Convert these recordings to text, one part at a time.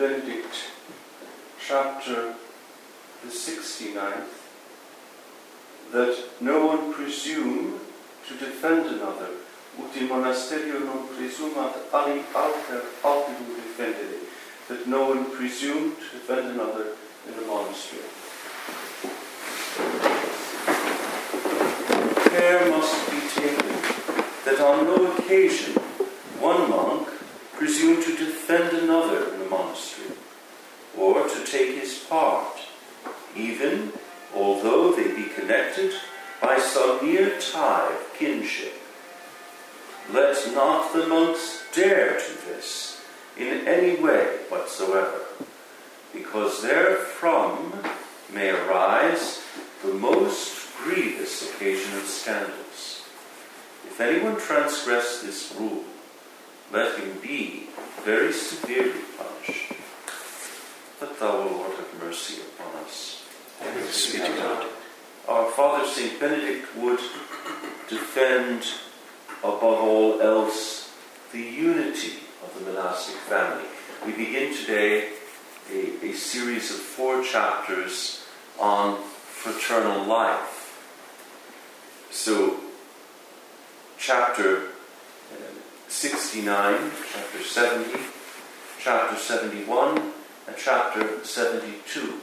Benedict, chapter the 69th, that no one presume to defend another, ut in monasterio non presumat ali alter altium defendere, that no one presume to defend another in the monastery. Care must be taken that on no occasion one monk presume to defend another or to take his part, even although they be connected by some near tie of kinship. Let not the monks dare to this in any way whatsoever, because therefrom may arise the most grievous occasion of scandals. If anyone transgress this rule, let him be very severely punished. Let thou, O Lord, have mercy upon us. Thanks be to God. Our Father St. Benedict would defend above all else the unity of the monastic family. We begin today a, a series of four chapters on fraternal life. So, chapter uh, 69, chapter 70, chapter 71, and chapter 72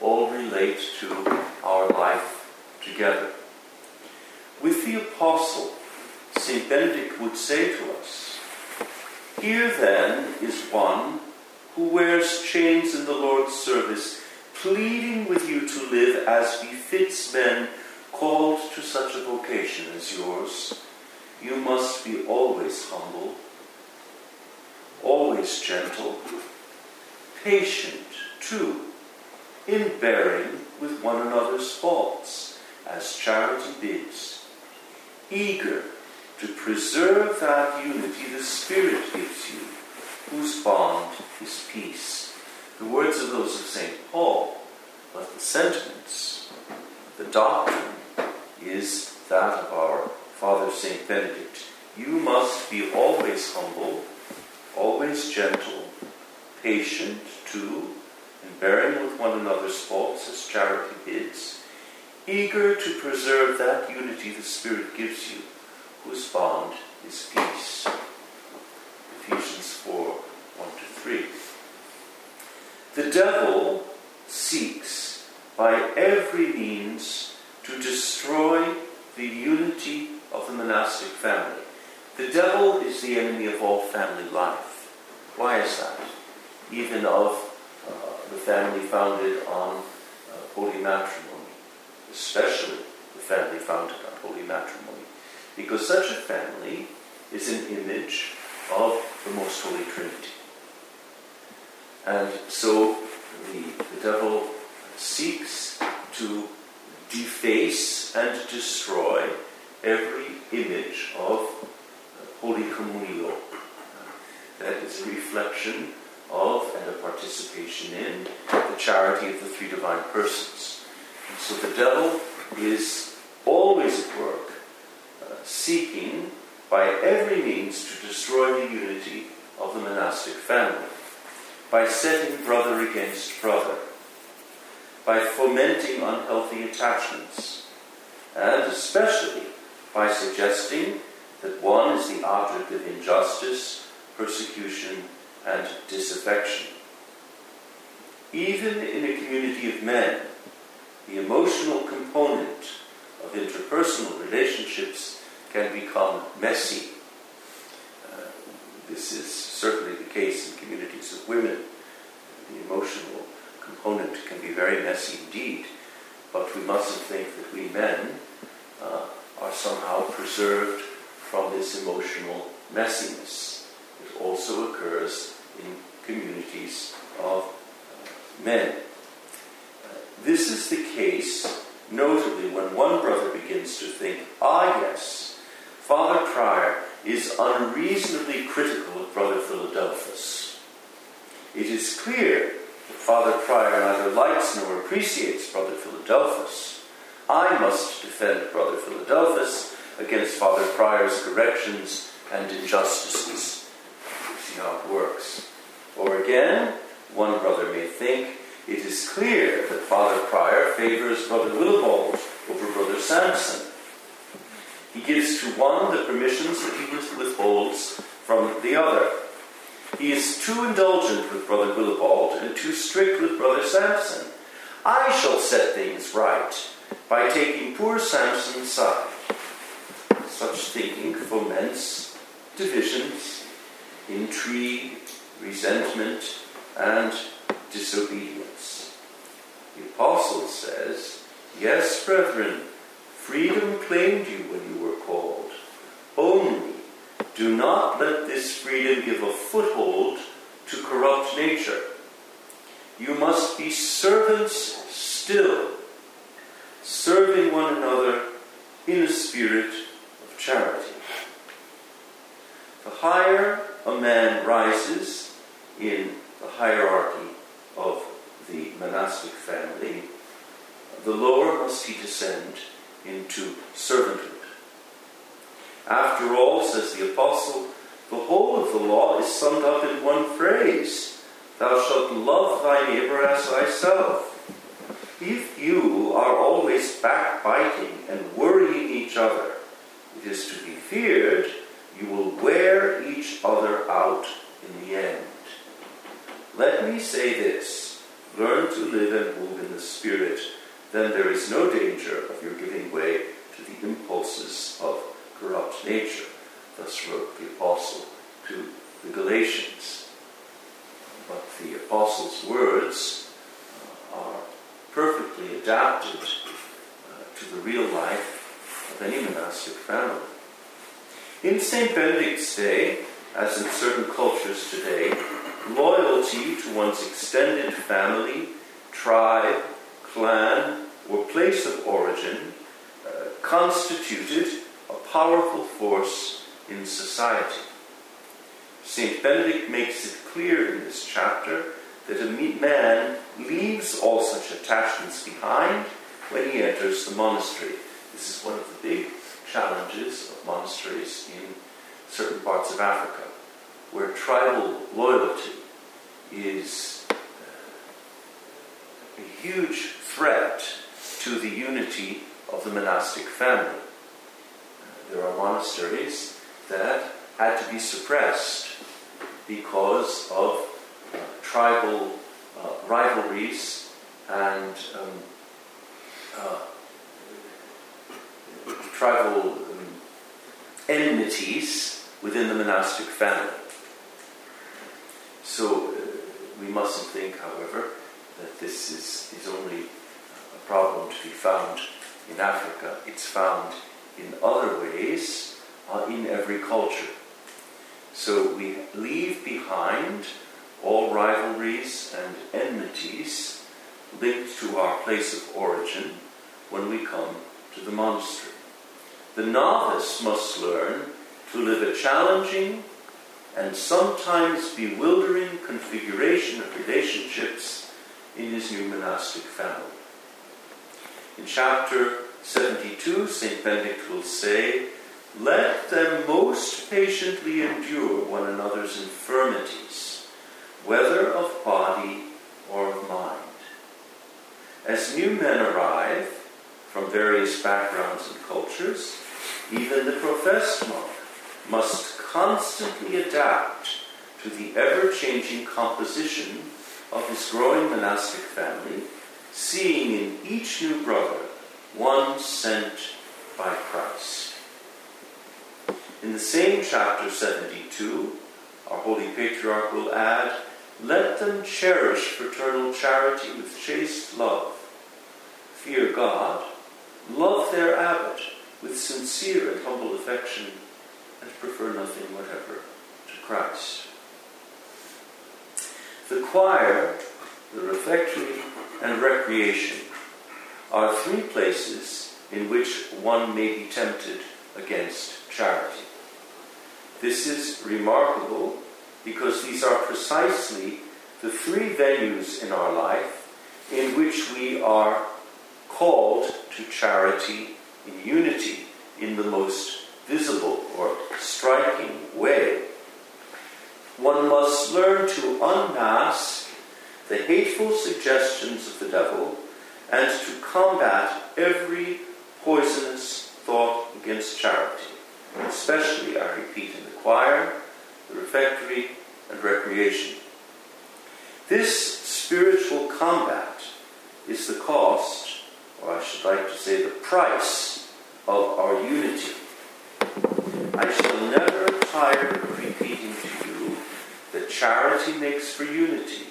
all relate to our life together. With the apostle, St. Benedict would say to us, Here then is one who wears chains in the Lord's service, pleading with you to live as befits men called to such a vocation as yours. You must be always humble, always gentle, patient too, in bearing with one another's faults, as charity bids, eager to preserve that unity the Spirit gives you, whose bond is peace. The words are those of St. Paul, but the sentiments, the doctrine, is that of our Father St. Benedict. You must be always humble, always gentle, patient too, and bearing with one another's faults as charity bids, eager to preserve that unity the Spirit gives you, whose bond is peace. Ephesians 4 1 to 3. The devil seeks by every means to destroy the unity of the monastic family. The devil is the enemy of all family life. Why is that? Even of uh, the family founded on uh, holy matrimony, especially the family founded on holy matrimony, because such a family is an image of the Most Holy Trinity. And so the, the devil seeks to deface and destroy every image of Holy Communio. That is a reflection of and a participation in the charity of the three divine persons. And so the devil is always at work, uh, seeking by every means to destroy the unity of the monastic family, by setting brother against brother, by fomenting unhealthy attachments, and especially by suggesting that one is the object of injustice, persecution, and disaffection. Even in a community of men, the emotional component of interpersonal relationships can become messy. Uh, this is certainly the case in communities of women. The emotional component can be very messy indeed, but we mustn't think that we men uh, are somehow preserved from this emotional messiness. It also occurs in communities of uh, men. Uh, this is the case, notably, when one brother begins to think, ah, yes, Father Prior is unreasonably critical of Brother Philadelphus. It is clear that Father Prior neither likes nor appreciates Brother Philadelphus. I must defend Brother Philadelphus against Father Prior's corrections and injustices. How it works. Or again, One brother may think it is clear that Father Prior favours Brother Willibald over Brother Sampson. He gives to one the permissions that he withholds from the other. He is too indulgent with Brother Willibald and too strict with Brother Sampson. I shall set things right by taking poor Samson's side. Such thinking foments divisions, intrigue, resentment, and disobedience. The Apostle says, Yes, brethren, freedom claimed you when you were called. Only do not let this freedom give a foothold to corrupt nature. You must be servants still, serving one another in a spirit of charity. The higher a man rises in the hierarchy of the monastic family, the lower must he descend into servanthood. After all, says the apostle, the whole of the law is summed up in one phrase Thou shalt love thy neighbor as thyself. If you are always backbiting and worrying each other, it is to be feared you will wear each other out in the end. Let me say this learn to live and move in the Spirit, then there is no danger of your giving way to the impulses of corrupt nature. Thus wrote the Apostle to the Galatians. But the Apostle's words uh, are perfectly adapted uh, to the real life of any monastic family. In St. Benedict's Day, as in certain cultures today, loyalty to one's extended family, tribe, clan, or place of origin uh, constituted a powerful force in society. St. Benedict makes it clear in this chapter that a man leaves all such attachments behind when he enters the monastery. This is one of the big challenges of monasteries in certain parts of Africa, where tribal loyalty is uh, a huge threat to the unity of the monastic family. Uh, there are monasteries that had to be suppressed because of uh, tribal uh, rivalries and um, uh, tribal enmities within the monastic family. So uh, we mustn't think, however, that this is, is only a problem to be found in Africa. It's found in other ways uh, in every culture. So we leave behind all rivalries and enmities linked to our place of origin when we come to the monastery. The novice must learn to live a challenging and sometimes bewildering configuration of relationships in his new monastic family. In chapter 72, St. Benedict will say, Let them most patiently endure one another's infirmities, whether of body or of mind. As new men arrive from various backgrounds and cultures, even the professed monk must constantly adapt to the ever changing composition of his growing monastic family, seeing in each new brother one sent by Christ. In the same chapter 72, our Holy Patriarch will add, Let them cherish fraternal charity with chaste love, fear God, love their abbot with sincere and humble affection, and prefer nothing whatever to Christ. The choir, the refectory, and recreation are three places in which one may be tempted against charity. This is remarkable because these are precisely the three venues in our life in which we are called to charity in unity in the most visible or striking way. One must learn to unmask the hateful suggestions of the devil and to combat every poisonous thought against charity, especially, I repeat, in the choir, the refectory, and recreation. This spiritual combat is the cost, or I should like to say the price, of our unity. I shall never tire of repeating to you that charity makes for unity,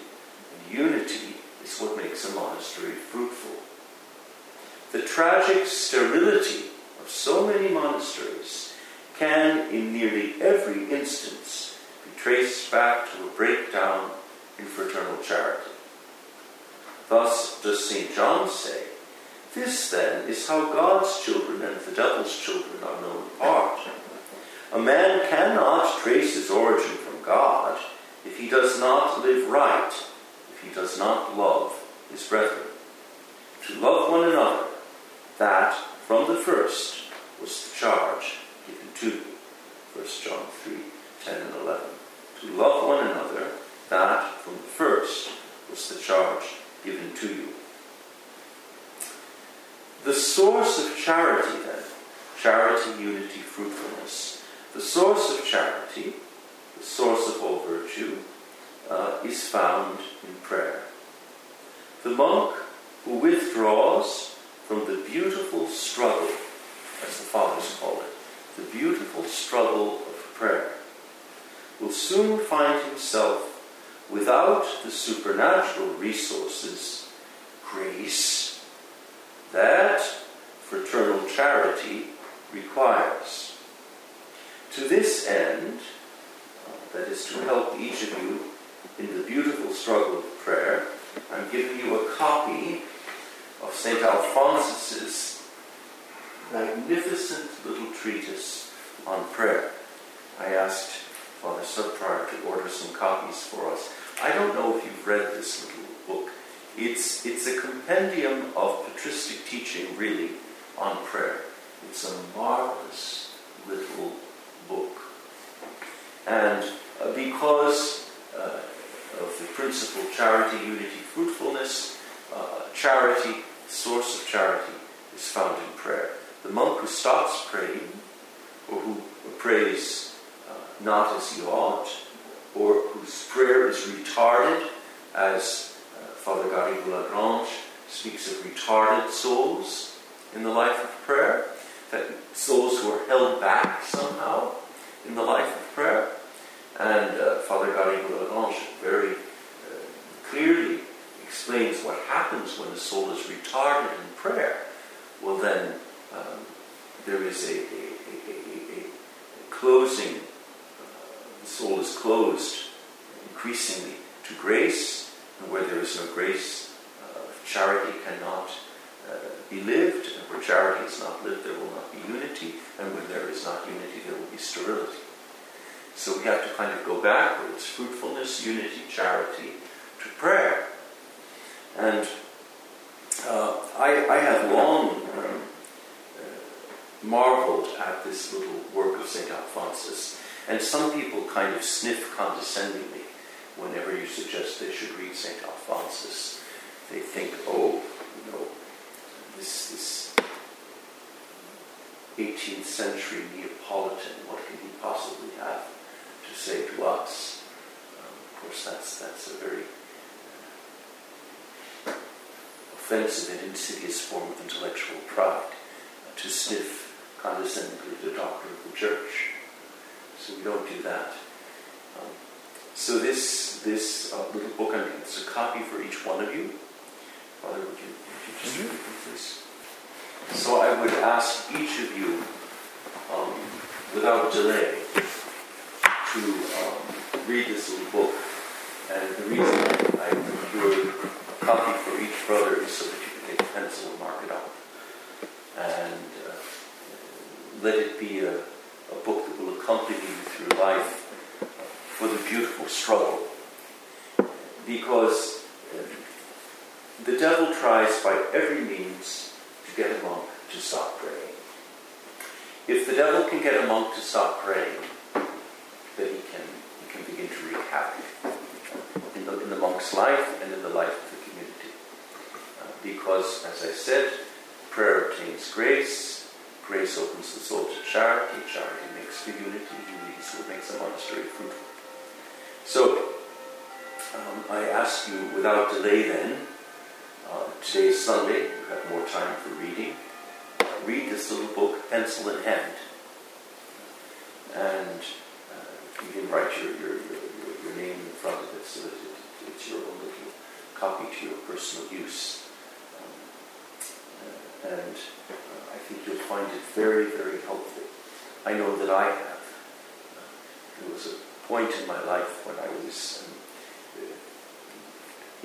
and unity is what makes a monastery fruitful. The tragic sterility of so many monasteries can, in nearly every instance, be traced back to a breakdown in fraternal charity. Thus does St. John say, This then is how God's children and the devil's children are known apart. A man cannot trace his origin from God if he does not live right, if he does not love his brethren. To love one another, that from the first was the charge given to you. 1 John 3 10 and 11. To love one another, that from the first was the charge given to you. The source of charity, then, charity, unity, fruitfulness, the source of charity, the source of all virtue, uh, is found in prayer. The monk who withdraws from the beautiful struggle, as the fathers call it, the beautiful struggle of prayer, will soon find himself without the supernatural resources, grace, that fraternal charity requires. To this end, that is to help each of you in the beautiful struggle of prayer, I'm giving you a copy of St. Alphonsus's magnificent little treatise on prayer. I asked Father Subprior to order some copies for us. I don't know if you've read this little. It's, it's a compendium of patristic teaching, really, on prayer. It's a marvelous little book. And uh, because uh, of the principle charity, unity, fruitfulness, uh, charity, the source of charity, is found in prayer. The monk who stops praying, or who prays uh, not as he ought, or whose prayer is retarded, as Father Garrigou Lagrange speaks of retarded souls in the life of prayer, that souls who are held back somehow in the life of prayer. And uh, Father Garrigou Lagrange very uh, clearly explains what happens when a soul is retarded in prayer. Well, then um, there is a, a, a, a closing, uh, the soul is closed increasingly to grace, and where there is no grace, uh, charity cannot uh, be lived, and where charity is not lived, there will not be unity, and when there is not unity, there will be sterility. So we have to kind of go backwards fruitfulness, unity, charity, to prayer. And uh, I, I, have long um, uh, marveled at this little work of St. Alphonsus, and some people kind of sniff condescendingly whenever you suggest they should read St. Alphonsus. They think, oh, you know, this, this 18th century Neapolitan, what can he possibly have to say to us? Um, of course, that's, that's a very offensive and insidious form of intellectual pride uh, to sniff condescendingly the doctrine of the church. So we don't do that. Um, so this this uh, little book, I mean, it's a copy for each one of you. Father, would you, would you just read it, please? So I would ask each of you, um, without delay, to um, read this little book. And the reason I procured a copy for each brother is so that you can take a pencil and mark it up. And uh, let it be a, a book that will accompany you through life for the beautiful struggle. Because uh, the devil tries by every means to get a monk to stop praying. If the devil can get a monk to stop praying, then he can, he can begin to wreak havoc in the, in the monk's life and in the the life of the community. Uh, because, as I said, prayer obtains grace, grace opens the soul to charity, charity makes for unity, unity is what makes a monastery fruitful. So, um, I ask you without delay then, uh, today is Sunday, you have more time for reading. Uh, read this little book, pencil in hand. And uh, you can write your, your, your, your, name in front of it so that it, it's your own little copy to your personal use. Um, uh, and uh, I think you'll find it very, very helpful. I know that I have. There was a point in my life when I was um,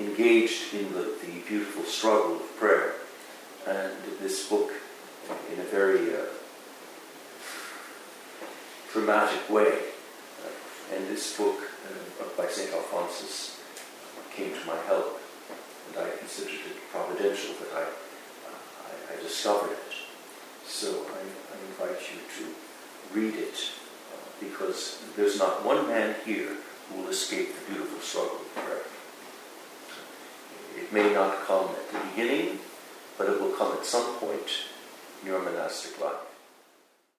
engaged in the, the beautiful struggle of prayer. And this book, in a very uh, dramatic way, uh, and this book uh, by St. Alphonsus came to my help, and I considered it providential that I, I, I discovered it. So I, I, invite you to read it, uh, because there's not one man here who will escape the beautiful struggle of prayer. May not come at the beginning, but it will come at some point in your monastic life.